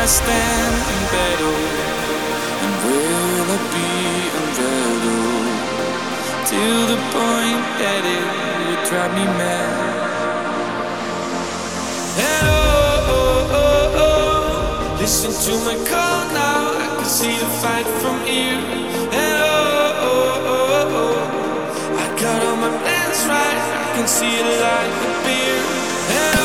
I stand in battle and will I be unveiled till the point that it would drive me mad? And oh, oh, oh, oh, listen to my call now. I can see the fight from here. And oh, oh, oh, oh I got all my plans right. I can see the light appear. And